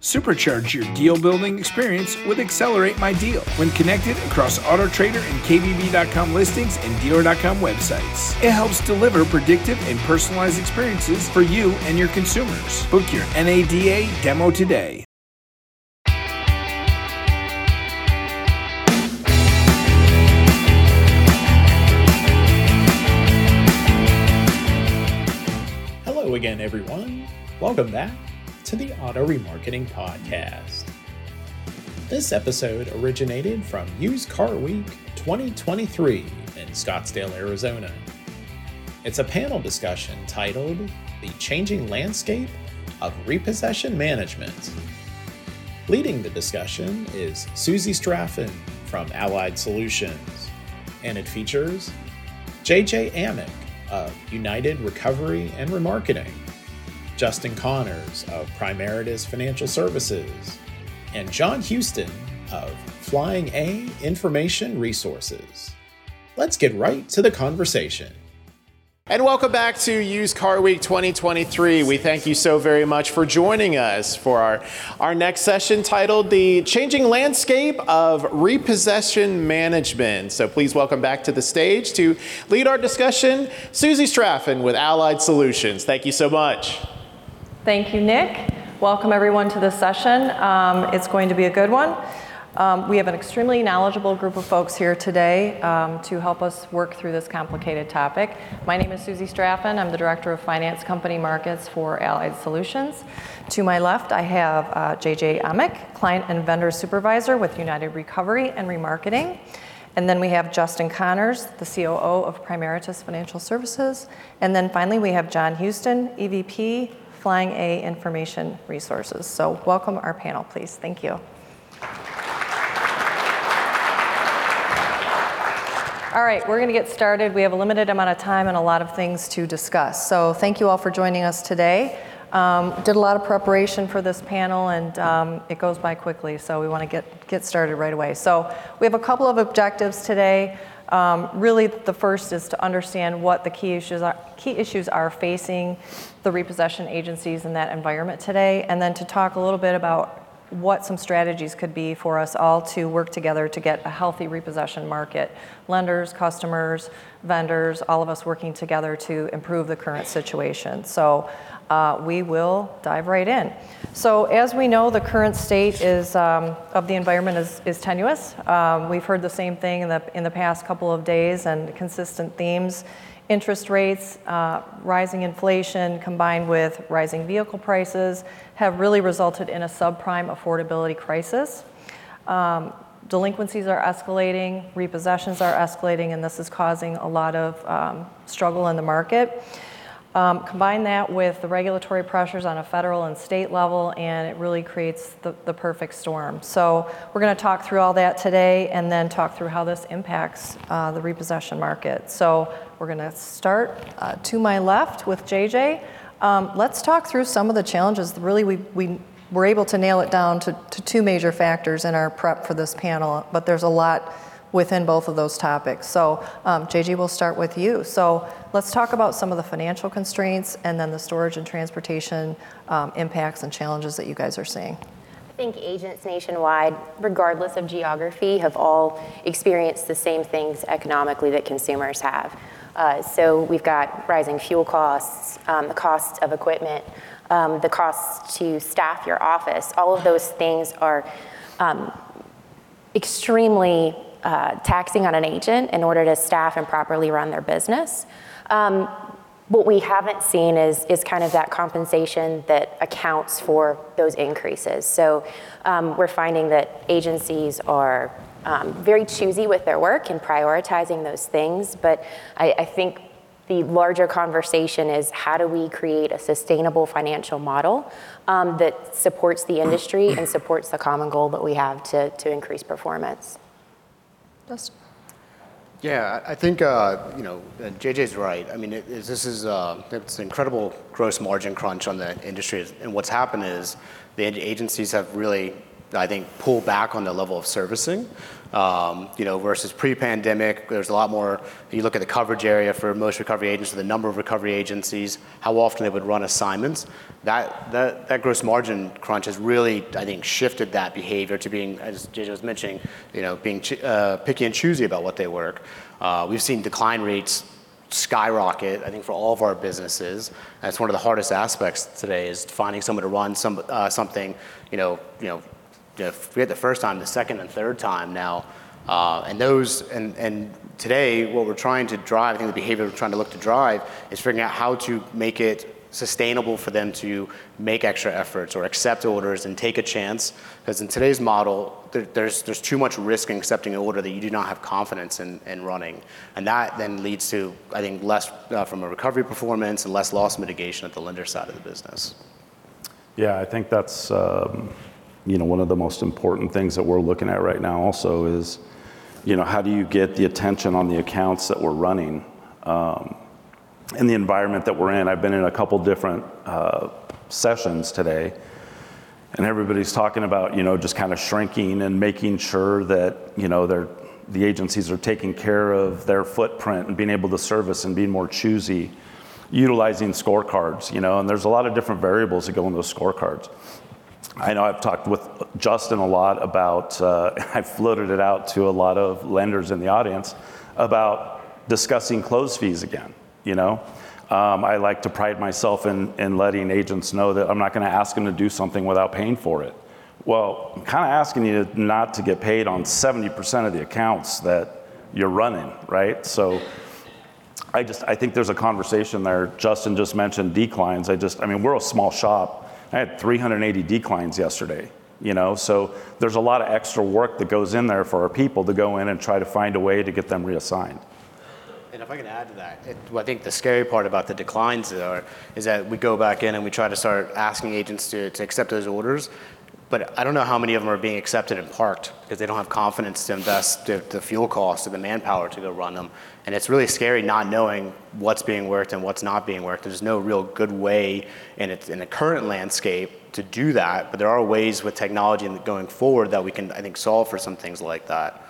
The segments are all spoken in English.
Supercharge your deal building experience with Accelerate My Deal when connected across AutoTrader and KBB.com listings and Dealer.com websites. It helps deliver predictive and personalized experiences for you and your consumers. Book your NADA demo today. Hello again, everyone. Welcome back to the Auto Remarketing Podcast. This episode originated from Used Car Week 2023 in Scottsdale, Arizona. It's a panel discussion titled The Changing Landscape of Repossession Management. Leading the discussion is Suzi Straffon from Allied Solutions, and it features JJ Amick of United Recovery and Remarketing. Justin Conners of Primeritus Financial Services, and John Houston of Flying A Information Resources. Let's get right to the conversation. And welcome back to Used Car Week 2023. We thank you so very much for joining us for our, our next session titled The Changing Landscape of Repossession Management. So please welcome back to the stage to lead our discussion, Suzi Straffon with Allied Solutions. Thank you so much. Thank you, Nick. Welcome everyone to this session. Um, it's going to be a good one. Um, we have an extremely knowledgeable group of folks here today um, to help us work through this complicated topic. My name is Suzi Straffon. I'm the Director of Finance Company Markets for Allied Solutions. To my left, I have uh, JJ Amick, Client and Vendor Supervisor with United Recovery and Remarketing. And then we have Justin Conners, the COO of Primeritus Financial Services. And then finally, we have John Houston, EVP Flying A Information Resources. So welcome our panel, please. Thank you. All right, we're going to get started. We have a limited amount of time and a lot of things to discuss. So thank you all for joining us today. Um, did a lot of preparation for this panel, and um, it goes by quickly, so we want to get, get started right away. So we have a couple of objectives today. Um, really, the first is to understand what the key issues are, key issues are facing the repossession agencies in that environment today, and then to talk a little bit about what some strategies could be for us all to work together to get a healthy repossession market. Lenders, customers, vendors, all of us working together to improve the current situation. So uh, we will dive right in. So as we know, the current state is, um, of the environment is, is tenuous. Um, we've heard the same thing in the, in the past couple of days and consistent themes interest rates, uh, rising inflation combined with rising vehicle prices have really resulted in a subprime affordability crisis. Um, delinquencies are escalating, repossessions are escalating, and this is causing a lot of um, struggle in the market. Um, combine that with the regulatory pressures on a federal and state level, and it really creates the, the perfect storm. So, we're going to talk through all that today and then talk through how this impacts uh, the repossession market. So, we're going to start uh, to my left with JJ. Um, let's talk through some of the challenges. Really, we, we were able to nail it down to, to two major factors in our prep for this panel, but there's a lot within both of those topics. So, um, JJ, we'll start with you. So, let's talk about some of the financial constraints and then the storage and transportation um, impacts and challenges that you guys are seeing. I think agents nationwide, regardless of geography, have all experienced the same things economically that consumers have. Uh, so, we've got rising fuel costs, um, the cost of equipment, um, the cost to staff your office. All of those things are um, extremely uh, taxing on an agent in order to staff and properly run their business. Um, what we haven't seen is, is kind of that compensation that accounts for those increases. So um, we're finding that agencies are um, very choosy with their work and prioritizing those things. But I, I think the larger conversation is how do we create a sustainable financial model um, that supports the industry and supports the common goal that we have to, to increase performance. Yeah, I think uh, you know JJ's right. I mean, this is uh, it's an incredible gross margin crunch on the industry, and what's happened is the agencies have really I think, pulled back on the level of servicing. Um, you know, versus pre-pandemic, there's a lot more. You look at the coverage area for most recovery agents, the number of recovery agencies, how often they would run assignments. That that, that gross margin crunch has really, I think, shifted that behavior to being, as JJ was mentioning, you know, being uh, picky and choosy about what they work. Uh, we've seen decline rates skyrocket, I think, for all of our businesses. That's one of the hardest aspects today, is finding someone to run some uh, something, you know, you know, forget the first time, the second and third time now. Uh, and those. And today, what we're trying to drive, I think the behavior we're trying to look to drive, is figuring out how to make it sustainable for them to make extra efforts or accept orders and take a chance. Because in today's model, there's there's too much risk in accepting an order that you do not have confidence in running. And that then leads to, I think, less uh, from a recovery performance and less loss mitigation at the lender side of the business. Yeah, I think that's, um, you know, one of the most important things that we're looking at right now also is, you know, how do you get the attention on the accounts that we're running, um, in the environment that we're in? I've been in a couple different uh, sessions today, and everybody's talking about, you know, just kind of shrinking and making sure that, you know, they're, the agencies are taking care of their footprint and being able to service and being more choosy, utilizing scorecards, you know. And there's a lot of different variables that go in those scorecards. I know I've talked with Justin a lot about, uh, I've floated it out to a lot of lenders in the audience about discussing close fees again, you know. Um, I like to pride myself in letting agents know that I'm not gonna ask them to do something without paying for it. Well, I'm kinda asking you not to get paid on 70% of the accounts that you're running, right? So I just, I think there's a conversation there. Justin just mentioned declines. I just, I mean, we're a small shop. I had 380 declines yesterday, you know. So there's a lot of extra work that goes in there for our people to go in and try to find a way to get them reassigned. And if I can add to that, well, I think the scary part about the declines are, is that we go back in and we try to start asking agents to, to accept those orders, but I don't know how many of them are being accepted and parked because they don't have confidence to invest the fuel costs or the manpower to go run them. And it's really scary not knowing what's being worked and what's not being worked. There's no real good way in in the current landscape to do that, but there are ways with technology going forward that we can, I think, solve for some things like that.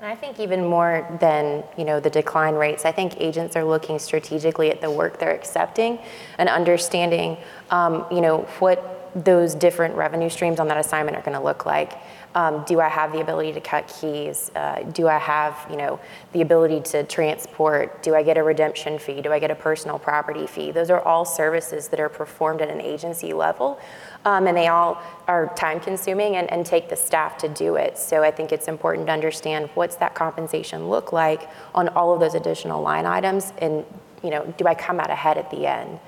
And I think even more than, you know, the decline rates, I think agents are looking strategically at the work they're accepting and understanding, um, you know, what those different revenue streams on that assignment are gonna look like. Um, do I have the ability to cut keys? Uh, do I have, you know, the ability to transport? Do I get a redemption fee? Do I get a personal property fee? Those are all services that are performed at an agency level, um, and they all are time-consuming and take the staff to do it. So I think it's important to understand what's that compensation look like on all of those additional line items and, you know, do I come out ahead at the end?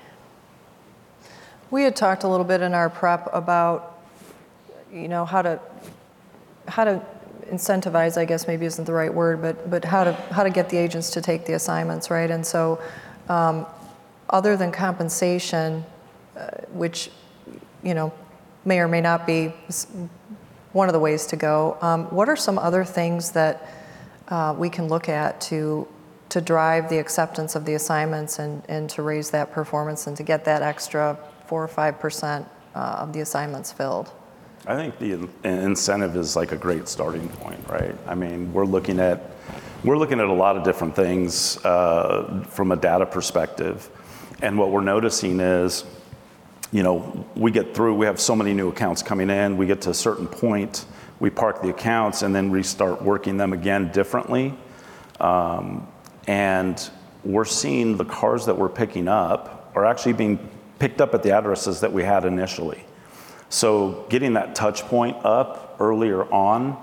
We had talked a little bit in our prep about, you know, how to how to incentivize, I guess maybe isn't the right word, but but how to how to get the agents to take the assignments, right? And so, um, other than compensation, uh, which, you know, may or may not be one of the ways to go, um, what are some other things that uh, we can look at to to drive the acceptance of the assignments and, and to raise that performance and to get that extra 4 or 5% of the assignments filled? I think the incentive is like a great starting point, right? I mean, we're looking at we're looking at a lot of different things from a data perspective, and what we're noticing is, you know, we get through. We have so many new accounts coming in, we get to a certain point, we park the accounts, and then we start working them again differently. Um, and we're seeing the cars that we're picking up are actually being picked up at the addresses that we had initially. So getting that touch point up earlier on,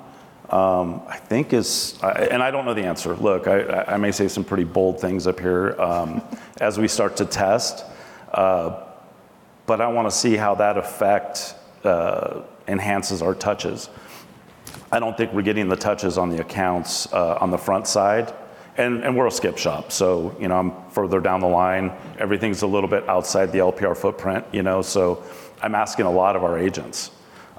um, I think is. And I don't know the answer. Look, I may say some pretty bold things up here um, as we start to test, uh, but I wanna see how that effect uh, enhances our touches. I don't think we're getting the touches on the accounts uh, on the front side, and we're a skip shop, so, you know, I'm further down the line. Everything's a little bit outside the LPR footprint, you know, so I'm asking a lot of our agents.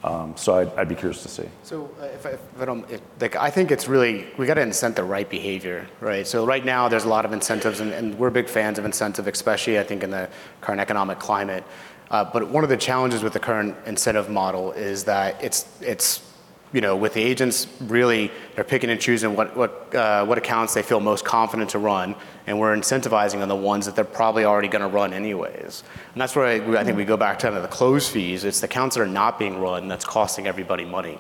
Um, so I'd be curious to see. So if I don't Like, I think it's really we gotta incent the right behavior, right? So right now there's a lot of incentives and we're big fans of incentive, especially I think in the current economic climate. But one of the challenges with the current incentive model is that it's, it's you know, with the agents, really, they're picking and choosing what uh, what accounts they feel most confident to run, and we're incentivizing on the ones that they're probably already gonna run anyways. And that's where I think we go back to the close fees. It's the accounts that are not being run that's costing everybody money.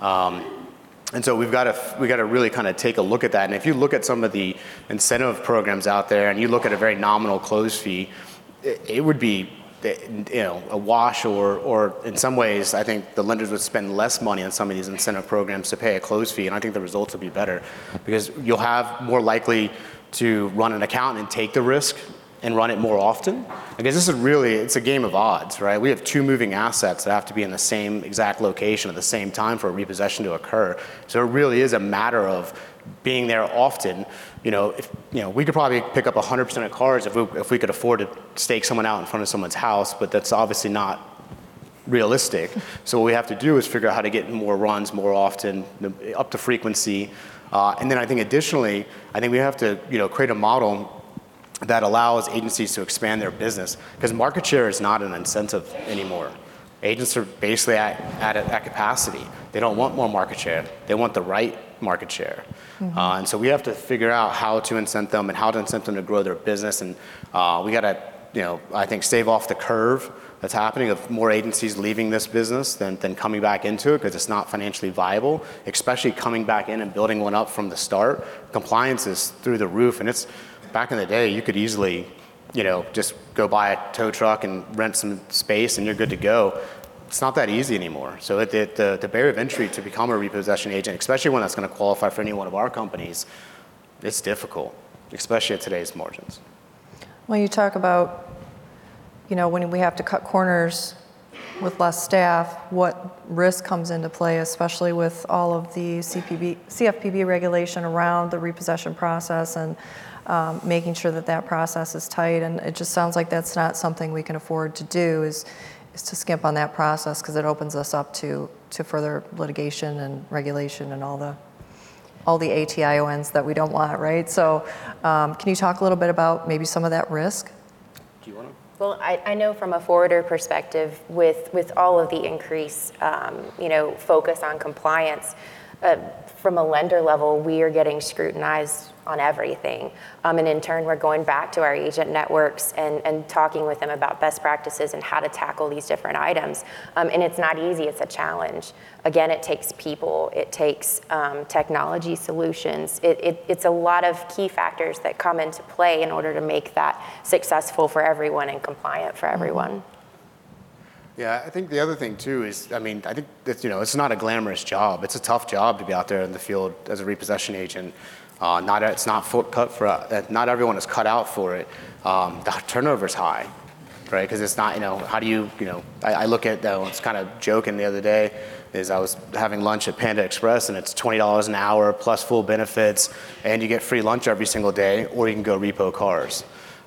Um, and so we've gotta really kinda take a look at that. And if you look at some of the incentive programs out there, and you look at a very nominal close fee, it would be, you know, a wash or or in some ways, I think the lenders would spend less money on some of these incentive programs to pay a close fee, and I think the results would be better. Because you'll have more likely to run an account and take the risk and run it more often. Because this is really, it's a game of odds, right? We have two moving assets that have to be in the same exact location at the same time for a repossession to occur. So it really is a matter of being there often. You know, if, you know, we could probably pick up 100% of cars if we could afford to stake someone out in front of someone's house, but that's obviously not realistic. So what we have to do is figure out how to get more runs more often, up the frequency. Uh, and then I think additionally, I think we have to, you know, create a model that allows agencies to expand their business because market share is not an incentive anymore. Agents are basically at capacity. They don't want more market share. They want the right market share. Mm-hmm. And so we have to figure out how to incent them and how to incent them to grow their business. And we gotta, you know, I think, stave off the curve that's happening of more agencies leaving this business than than coming back into it because it's not financially viable, especially coming back in and building one up from the start. Compliance is through the roof, and it's... Back in the day, you could easily, you know, just go buy a tow truck and rent some space, and you're good to go. It's not that easy anymore. So the the barrier of entry to become a repossession agent, especially one that's gonna qualify for any one of our companies, it's difficult, especially at today's margins. When you talk about, you know, when we have to cut corners with less staff, what risk comes into play, especially with all of the CFPB regulation around the repossession process and um, making sure that that process is tight? And it just sounds like that's not something we can afford to do, is to skimp on that process because it opens us up to to further litigation and regulation and all the all the ATIONs that we don't want, right? So, um, can you talk a little bit about maybe some of that risk? Do you wanna? Well, I I know from a forwarder perspective, with with all of the increased, um, you know, focus on compliance, uh, from a lender level, we are getting scrutinized on everything. Um, and in turn, we're going back to our agent networks and and talking with them about best practices and how to tackle these different items. Um, and it's not easy, it's a challenge. Again, it takes people, it takes um, technology solutions. It It's a lot of key factors that come into play in order to make that successful for everyone and compliant for mm-hmm. everyone. Yeah, I think the other thing, too, is, I mean, I think that, you know, it's not a glamorous job. It's a tough job to be out there in the field as a repossession agent. Uh, not, It's not cut for, uh, not everyone is cut out for it. Um, the turnover is high, right? Because it's not, you know, how do you, you know... I look at, I was kind of joking the other day, is I was having lunch at Panda Express, and it's $20 an hour, plus full benefits, and you get free lunch every single day, or you can go repo cars,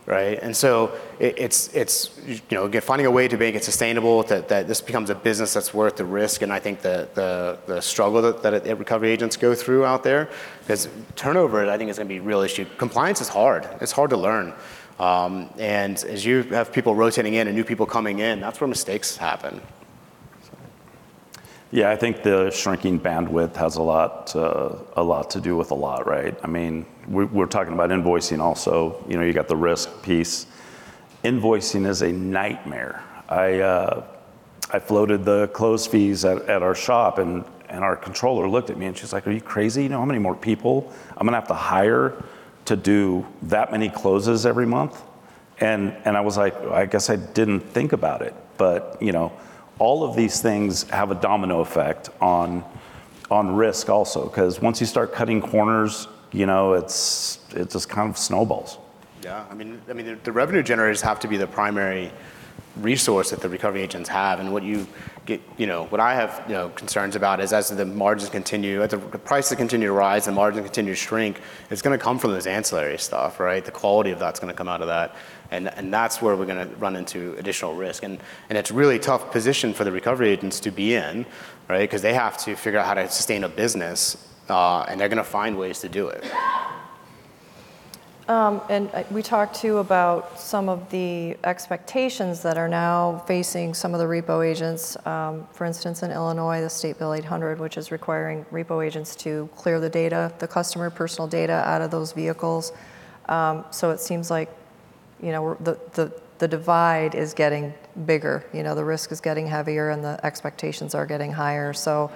right? And so it's, it's you know, again, finding a way to make it sustainable, that that this becomes a business that's worth the risk, and I think the the, the struggle that that recovery agents go through out there because turnover, I think, is gonna be a real issue. Compliance is hard. It's hard to learn. Um, and as you have people rotating in and new people coming in, that's where mistakes happen. Yeah, I think the shrinking bandwidth has a lot, uh, a lot to do with a lot, right? I mean, we're talking about invoicing also. You know, you got the risk piece. Invoicing is a nightmare. I uh, floated the close fees at our shop, and our controller looked at me, and she's like: "Are you crazy? You know how many more people I'm gonna have to hire to do that many closes every month?" And I was like, "I guess I didn't think about it." But, you know, all of these things have a domino effect on on risk also because once you start cutting corners, you know, it's it just kind of snowballs. Yeah, I mean, I mean, the revenue generators have to be the primary resource that the recovery agents have. And what you get, you know, what I have, you know, concerns about is as the margins continue, as the prices continue to rise and margins continue to shrink, it's gonna come from this ancillary stuff, right? The quality of that's gonna come out of that, and that's where we're gonna run into additional risk. And it's a really tough position for the recovery agents to be in, right? Because they have to figure out how to sustain a business, and they're gonna find ways to do it. Um, and uh, we talked too about some of the expectations that are now facing some of the repo agents. Um, for instance, in Illinois, the State Bill 800, which is requiring repo agents to clear the data, the customer personal data out of those vehicles. Um, so it seems like, you know, the, the, the divide is getting bigger. You know, the risk is getting heavier and the expectations are getting higher. So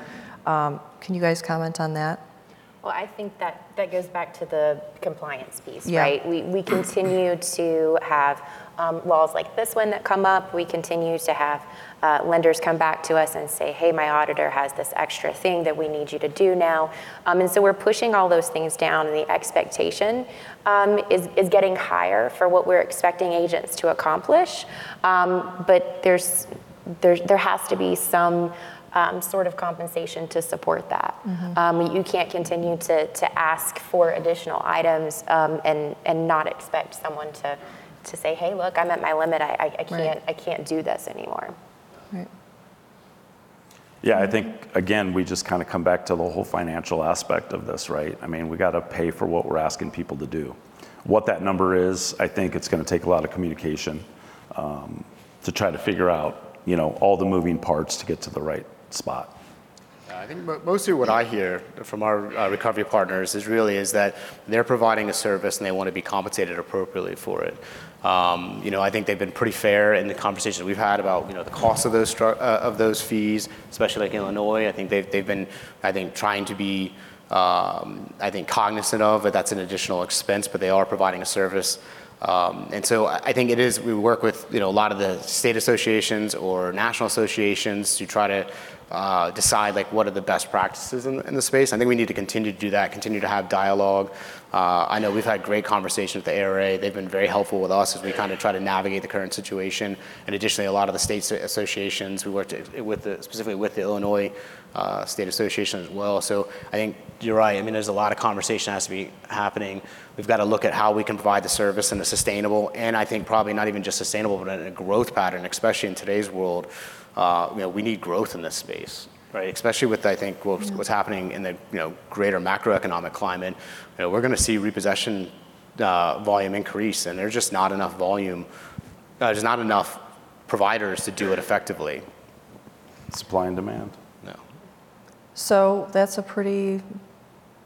um, can you guys comment on that? Well, I think that, that goes back to the compliance piece, Yeah. right? We, we continue to have um, laws like this one that come up. We continue to have uh, lenders come back to us and say, hey, my auditor has this extra thing that we need you to do now. Um, and so we're pushing all those things down, and the expectation um, is, is getting higher for what we're expecting agents to accomplish. Um, but there's, there, there has to be some um, sort of compensation to support that. Um, you can't continue to, to ask for additional items um, and, and not expect someone to, to say, hey, look, I'm at my limit. I, I, I can't, I can't do this anymore. Right. Yeah, I think, again, we just kind of come back to the whole financial aspect of this, right? I mean, we got to pay for what we're asking people to do. What that number is, I think it's going to take a lot of communication um, to try to figure out, you know, all the moving parts to get to the right spot. I think mostly what I hear from our uh, recovery partners is really is that they're providing a service and they want to be compensated appropriately for it. Um, you know, I think they've been pretty fair in the conversations we've had about you know the cost of those uh, of those fees, especially like Illinois. I think they've they've been I think trying to be um, I think cognizant of it. That's an additional expense, but they are providing a service. Um, and so I think it is, we work with, you know, a lot of the state associations or national associations to try to uh, decide like what are the best practices in, in the space. I think we need to continue to do that, continue to have dialogue. Uh, I know we've had great conversations with the ARA. They've been very helpful with us as we kind of try to navigate the current situation. And additionally, a lot of the state associations, we worked with the, specifically with the Illinois uh, State Association as well. So I think you're right. I mean, there's a lot of conversation that has to be happening. We've got to look at how we can provide the service in a sustainable, and I think probably not even just sustainable, but in a growth pattern, especially in today's world. Uh, you know, we need growth in this space, right? Especially with I think what's, what's happening in the you know greater macroeconomic climate. You know, we're going to see repossession uh, volume increase, and there's just not enough volume. Uh, there's not enough providers to do it effectively. Supply and demand. No. So that's a pretty,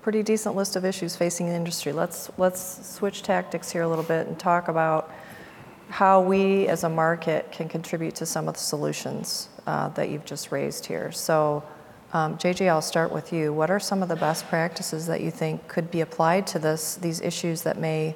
pretty decent list of issues facing the industry. Let's, let's switch tactics here a little bit and talk about how we as a market can contribute to some of the solutions uh, that you've just raised here. So um, JJ, I'll start with you. What are some of the best practices that you think could be applied to this, these issues that may,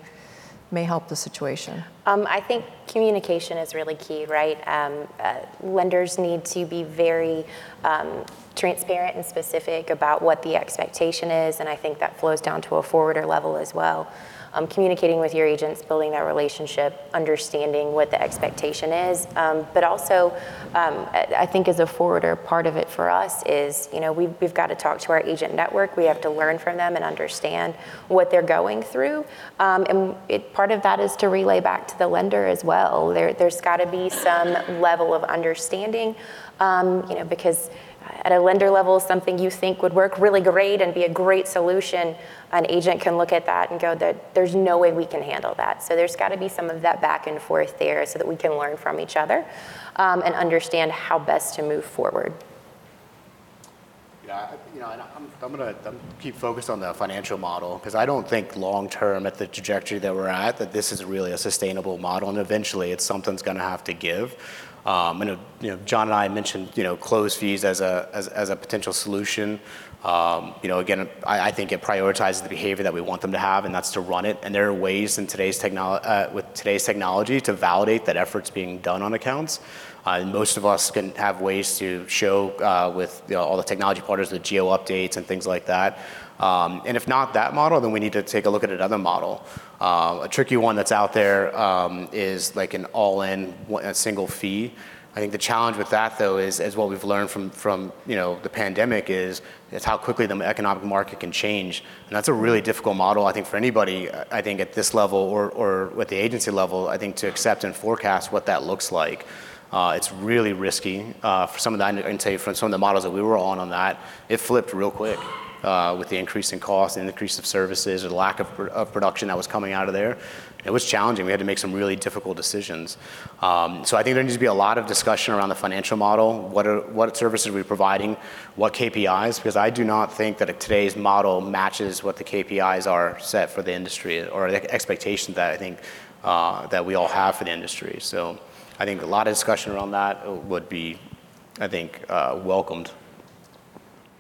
may help the situation? Um, I think communication is really key, right? Um, uh, lenders need to be very um, transparent and specific about what the expectation is, and I think that flows down to a forwarder level as well. Um, communicating with your agents, building that relationship, understanding what the expectation is, um, but also, um, I think as a forwarder, part of it for us is, you know, we've, we've got to talk to our agent network. We have to learn from them and understand what they're going through, um, and it, part of that is to relay back to the lender as well. There, there's got to be some level of understanding, um, you know, because at a lender level, something you think would work really great and be a great solution, an agent can look at that and go, that there's no way we can handle that. So there's got to be some of that back and forth there so that we can learn from each other um, and understand how best to move forward. Yeah, you know, I'm, I'm gonna keep focused on the financial model because I don't think long term at the trajectory that we're at that this is really a sustainable model, and eventually it's something's gonna have to give. Um, uh, you know, John and I mentioned you know close fees as a as, as a potential solution. Um, you know, again, I, think it prioritizes the behavior that we want them to have, and that's to run it. And there are ways in today's uh, with today's technology to validate that effort's being done on accounts. Uh, and most of us can have ways to show with you know, all the technology partners, the geo updates and things like that. Um, and if not that model, then we need to take a look at another model. Uh, a tricky one that's out there um, is like an all-in, a single fee. I think the challenge with that, though, is, what we've learned from, you know, the pandemic is, is how quickly the economic market can change. And that's a really difficult model, I think, for anybody, I think, at this level or, or at the agency level, I think, to accept and forecast what that looks like. Uh, it's really risky. Uh, for some of that, I can tell you from some of the models that we were on on that, it flipped real quick. Uh, with the increase in cost and increase of services or the lack of, production that was coming out of there. It was challenging. We had to make some really difficult decisions. Um, so I think there needs to be a lot of discussion around the financial model. What are, what services are we providing? What KPIs? Because I do not think that today's model matches what the KPIs are set for the industry or the expectations that I think uh, that we all have for the industry. So I think a lot of discussion around that would be, I think, uh, welcomed.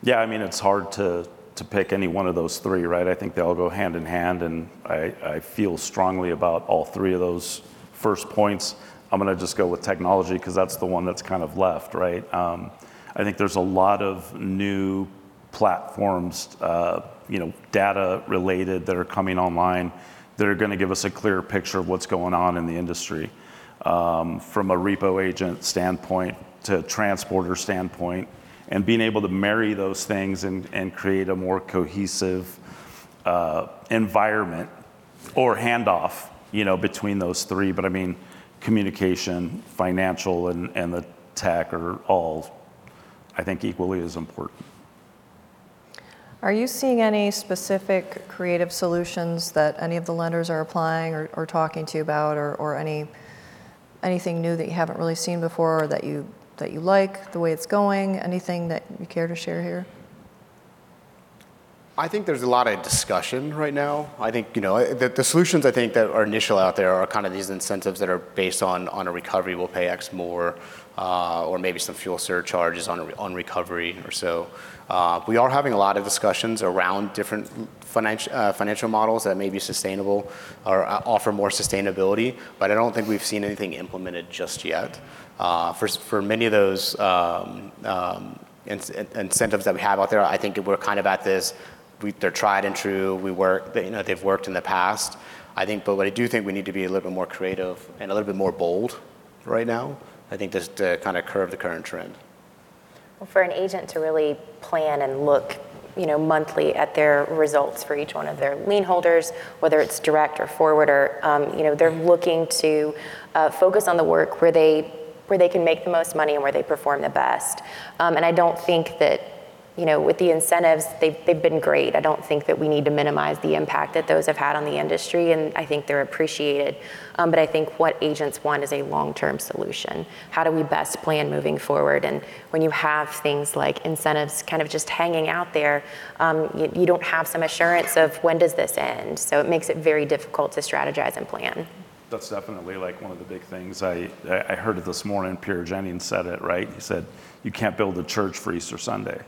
Yeah, I mean, it's hard to, pick any one of those three, right? I think they all go hand in hand, and I, feel strongly about all three of those first points. I'm going to just go with technology because that's the one that's kind of left, right? Um, I think there's a lot of new platforms, uh, you know, data related that are coming online that are going to give us a clearer picture of what's going on in the industry. Um, from a repo agent standpoint to transporter standpoint, and being able to marry those things and, and create a more cohesive uh, environment or handoff, you know, between those three. But I mean, communication, financial, and, and the tech are all, I think, equally as important. Are you seeing any specific creative solutions that any of the lenders are applying or, or talking to you about, or, or any anything new that you haven't really seen before, or that you that you like, the way it's going? Anything that you care to share here? I think there's a lot of discussion right now. I think you know the, the, solutions I think that are initial out there are kind of these incentives that are based on on a recovery we'll pay X more, uh, or maybe some fuel surcharges on on recovery or so. Uh, we are having a lot of discussions around different financial uh, financial models that may be sustainable or uh, offer more sustainability, but I don't think we've seen anything implemented just yet. Uh, for for many of those. Um, um, incentives that we have out there, I think we're kind of at this they're tried and true. We work, you know, they've worked in the past. I think, but what I do think we need to be a little bit more creative and a little bit more bold right now. I think just to kind of curve the current trend. Well, for an agent to really plan and look, you know, monthly at their results for each one of their lien holders, whether it's direct or forwarder, um, you know, they're looking to uh, focus on the work where they where they can make the most money and where they perform the best. Um, and I don't think that you know, with the incentives, they've, they've been great. I don't think that we need to minimize the impact that those have had on the industry, and I think they're appreciated. Um, but I think what agents want is a long-term solution. How do we best plan moving forward? And when you have things like incentives kind of just hanging out there, um, you, you don't have some assurance of when does this end. So it makes it very difficult to strategize and plan. That's definitely like one of the big things. I, I heard it this morning. Pierre Jennings said it, right? He said, you can't build a church for Easter Sunday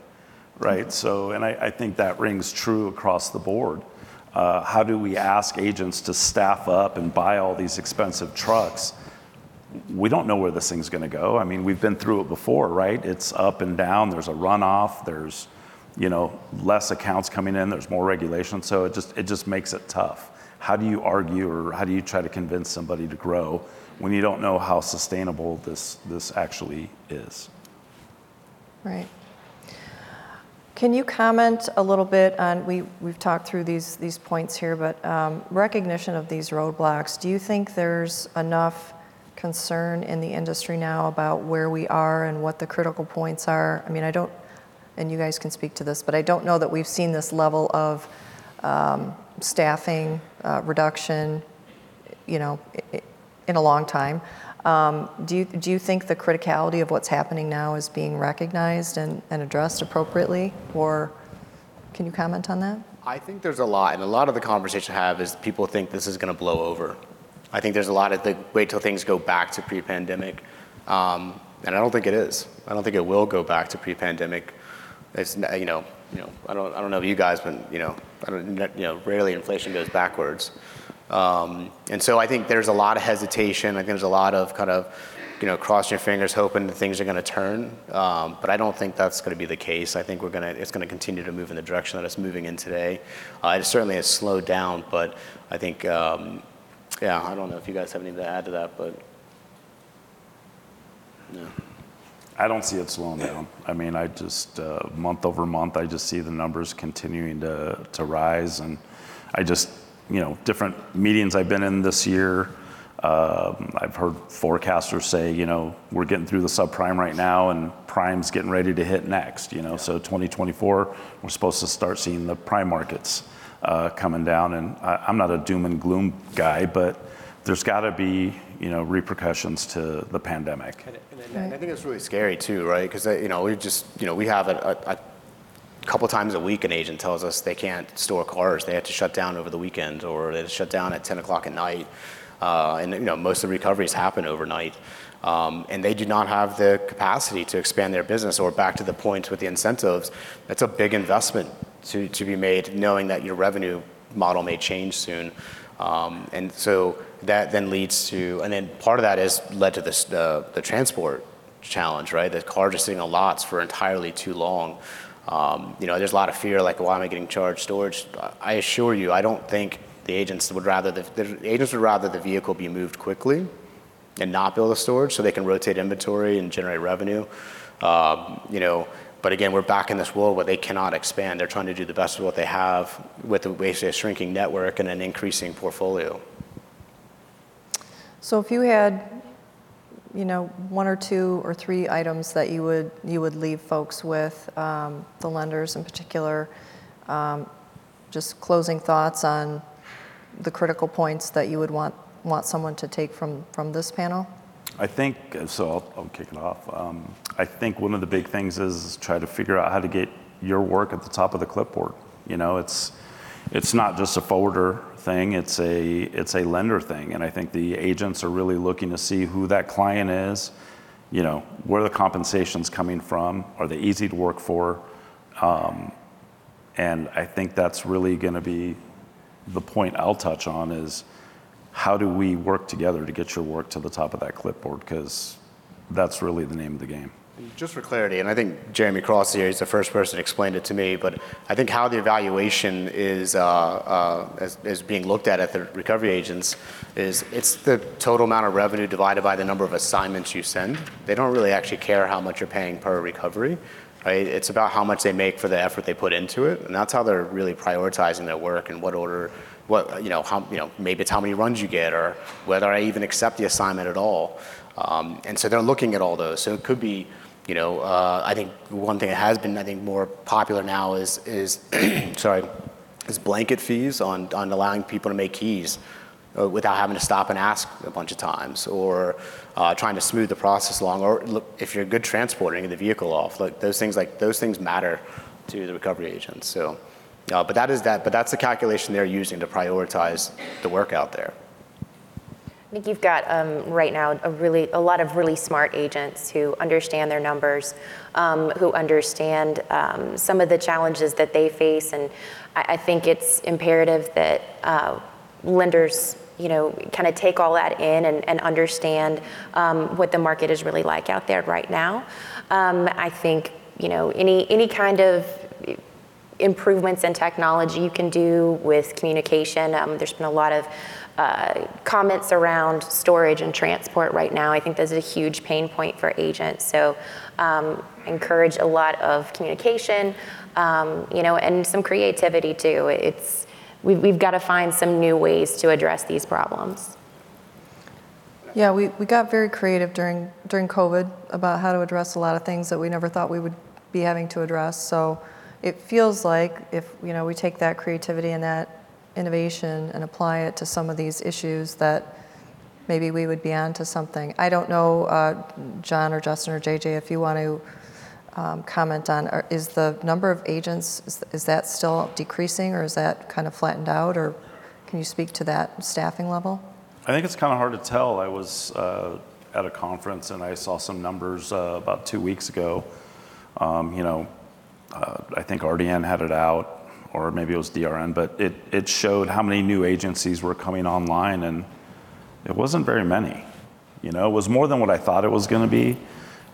right? So, and I, I think that rings true across the board. Uh, how do we ask agents to staff up and buy all these expensive trucks? We don't know where this thing's going to go. I mean, we've been through it before, right? It's up and down. There's a runoff. There's, you know, less accounts coming in. There's more regulation. So it just it just makes it tough. How do you argue or how do you try to convince somebody to grow when you don't know how sustainable this this actually is? Right. Can you comment a little bit on, we, we've talked through these, these points here, but um, recognition of these roadblocks. Do you think there's enough concern in the industry now about where we are and what the critical points are? I mean, I don't, and you guys can speak to this, but I don't know that we've seen this level of um, staffing reduction, you know, in a long time. Um, do, you, do you think the criticality of what's happening now is being recognized and, addressed appropriately? Or can you comment on that? I think there's a lot, and a lot of the conversation I have is people think this is going to blow over. I think there's a lot of the wait till things go back to pre-pandemic, um, and I don't think it is. I don't think it will go back to pre-pandemic. It's you know, you know, I don't, I don't know if you guys, but you know, I don't, you know, rarely inflation goes backwards. Um, and so I think there's a lot of hesitation. I think there's a lot of kind of, you know, crossing your fingers, hoping that things are going to turn. Um, but I don't think that's going to be the case. I think we're going to, it's going to continue to move in the direction that it's moving in today. Uh, it certainly has slowed down, but I think, um, yeah, I don't know if you guys have anything to add to that, but yeah. I don't see it slowing down. I mean, I just uh, month over month, I just see the numbers continuing to to rise, and I just you know, different meetings I've been in this year, Um, I've heard forecasters say, you know, we're getting through the subprime right now, and prime's getting ready to hit next. You know, so 2024, we're supposed to start seeing the prime markets uh, coming down. And I, I'm not a doom and gloom guy, but there's got to be, you know, repercussions to the pandemic. And, and, and I think it's really scary too, right? Because you know we just you know we have a, a, a couple times a week an agent tells us they can't store cars. They have to shut down over the weekend or they have to shut down at 10 o'clock at night. Uh, and you know most of the recoveries happen overnight. Um, and they do not have the capacity to expand their business or back to the point with the incentives. That's a big investment to, to be made knowing that your revenue model may change soon. Um, and so that then leads to, and then part of that has led to this, uh, the transport challenge, right? The cars are sitting on lots for entirely too long. Um, you know, there's a lot of fear, like, why am I getting charged storage? I assure you, I don't think the agents would rather the, the agents would rather the vehicle be moved quickly and not build a storage so they can rotate inventory and generate revenue. Um, you know, but again, we're back in this world where they cannot expand. They're trying to do the best with what they have with basically a shrinking network and an increasing portfolio. So if you had, you know, one or two or three items that you would you would leave folks with, um, the lenders in particular, um, just closing thoughts on the critical points that you would want want someone to take from from this panel. I think so. I'll, I'll kick it off. Um, I think one of the big things is try to figure out how to get your work at the top of the clipboard. You know, it's it's not just a forwarder thing, it's a, it's a lender thing. And I think the agents are really looking to see who that client is, you know, where the compensation's coming from, are they easy to work for? Um, and I think that's really going to be the point I'll touch on is how do we work together to get your work to the top of that clipboard? Because that's really the name of the game. Just for clarity, and I think Jeremy Cross here is the first person to explain it to me, but I think how the evaluation is, uh, uh, is, being looked at at the recovery agents is it's the total amount of revenue divided by the number of assignments you send. They don't really actually care how much you're paying per recovery. Right? It's about how much they make for the effort they put into it, and that's how they're really prioritizing their work and what order, what you know, how you know, maybe it's how many runs you get, or whether I even accept the assignment at all. Um, and so they're looking at all those. So it could be you know, uh, I think one thing that has been, I think, more popular now is, is sorry, is blanket fees on, on allowing people to make keys uh, without having to stop and ask a bunch of times, or uh, trying to smooth the process along, or look, if you're good transporting the vehicle off, like those things, like those things matter to the recovery agents. So, uh, but that is that, but that's the calculation they're using to prioritize the work out there. I think you've got um, right now a really a lot of really smart agents who understand their numbers, um, who understand um, some of the challenges that they face, and I, I think it's imperative that uh, lenders you know, kind of take all that in and, and understand um, what the market is really like out there right now. Um, I think, you know, any, any kind of improvements in technology you can do with communication. Um, there's been a lot of uh, comments around storage and transport right now. I think there's a huge pain point for agents. So um, encourage a lot of communication, um, you know, and some creativity too. It's we've, we've got to find some new ways to address these problems. Yeah, we, we got very creative during during COVID about how to address a lot of things that we never thought we would be having to address. So it feels like if you know we take that creativity and that innovation and apply it to some of these issues that maybe we would be onto something. I don't know, uh, John or Justin or JJ, if you want to um, comment on, is the number of agents, is, is that still decreasing or is that kind of flattened out or can you speak to that staffing level? I think it's kind of hard to tell. I was uh, at a conference and I saw some numbers uh, about two weeks ago. Um, you know, uh, I think RDN had it out or maybe it was DRN, but it, it showed how many new agencies were coming online, and it wasn't very many. You know, it was more than what I thought it was going to be,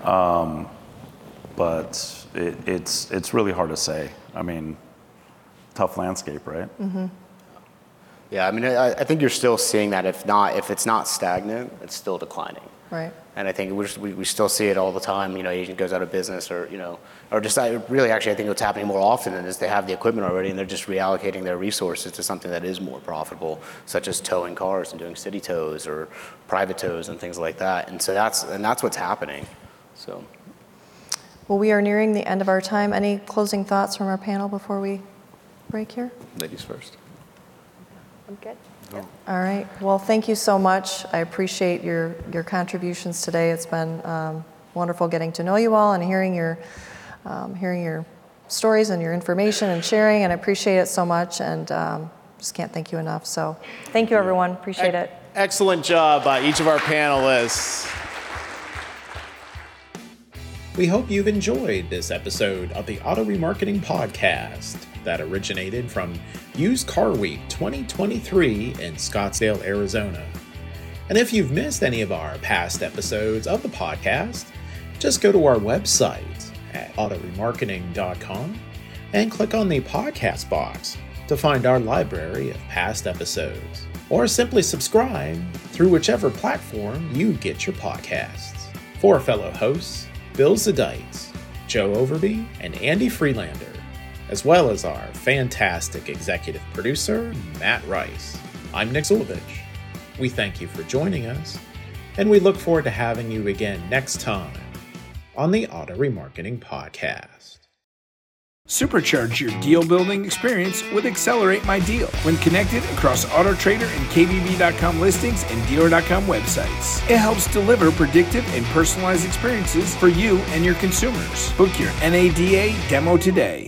um, but it, it's it's really hard to say. I mean, tough landscape, right? Mm-hmm. Yeah, I mean, I, I, think you're still seeing that. If not, if it's not stagnant, it's still declining. Right. And I think we're, just- we, we still see it all the time. You know, agent goes out of business, or you know, or just I, really actually I think what's happening more often is they have the equipment already and they're just reallocating their resources to something that is more profitable, such as towing cars and doing city tows or private tows and things like that. And so that's and that's what's happening. So. Well, we are nearing the end of our time. Any closing thoughts from our panel before we break here? Ladies first. I'm good. All right. Well, thank you so much. I appreciate your, your contributions today. It's been um, wonderful getting to know you all and hearing your, um, hearing your stories and your information and sharing, and I appreciate it so much, and um, just can't thank you enough. So thank you, everyone. Appreciate it. Excellent job by each of our panelists. We hope you've enjoyed this episode of the Auto Remarketing Podcast that originated from Used Car Week 2023 in Scottsdale, Arizona. And if you've missed any of our past episodes of the podcast, just go to our website at autoremarketing.com and click on the podcast box to find our library of past episodes. Or simply subscribe through whichever platform you get your podcasts. For fellow hosts, Bill Zadeits, Joe Overby, and Andy Freelander, as well as our fantastic executive producer, Matt Rice. I'm Nick Zulovich. We thank you for joining us, and we look forward to having you again next time on the Auto Remarketing Podcast. Supercharge your deal building experience with Accelerate My Deal when connected across AutoTrader and KBB.com listings and Dealer.com websites. It helps deliver predictive and personalized experiences for you and your consumers. Book your NADA demo today.